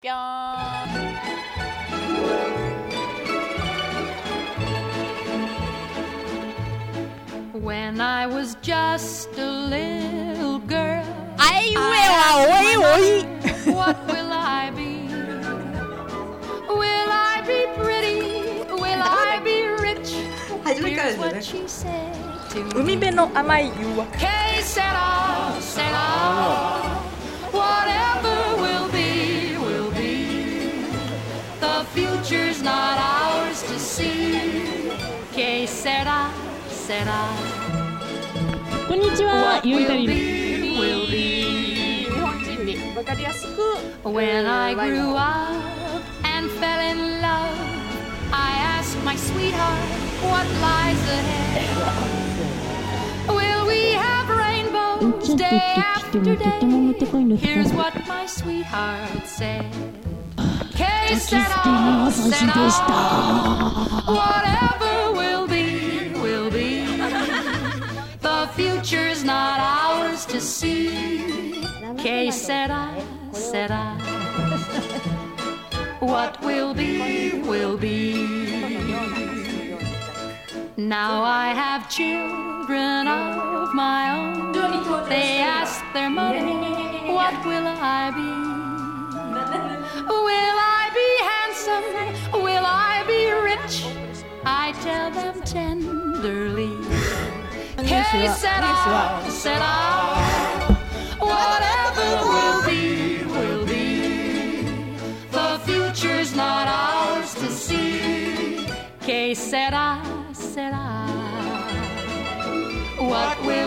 When I was just a little girl. I ué, oi. What will I be? Will I be pretty? Will I be rich? Here's what she said to me. 음이 K 세라 the future's not ours to see. Que será, será. Konnichiwa, Yuri will be. When I grew up and fell in love, I asked my sweetheart what lies ahead. Will we have rainbows day after day? Here's what my sweetheart said they set off, set off. Whatever will be, will be. the future's not ours to see. K said, I said, I. What will be, will be. Now I have children of my own. They ask their mother, What will I be? Will I them tenderly. Que sera, sera. Whatever will be, will be. The future's not ours to see. Que sera, sera. What will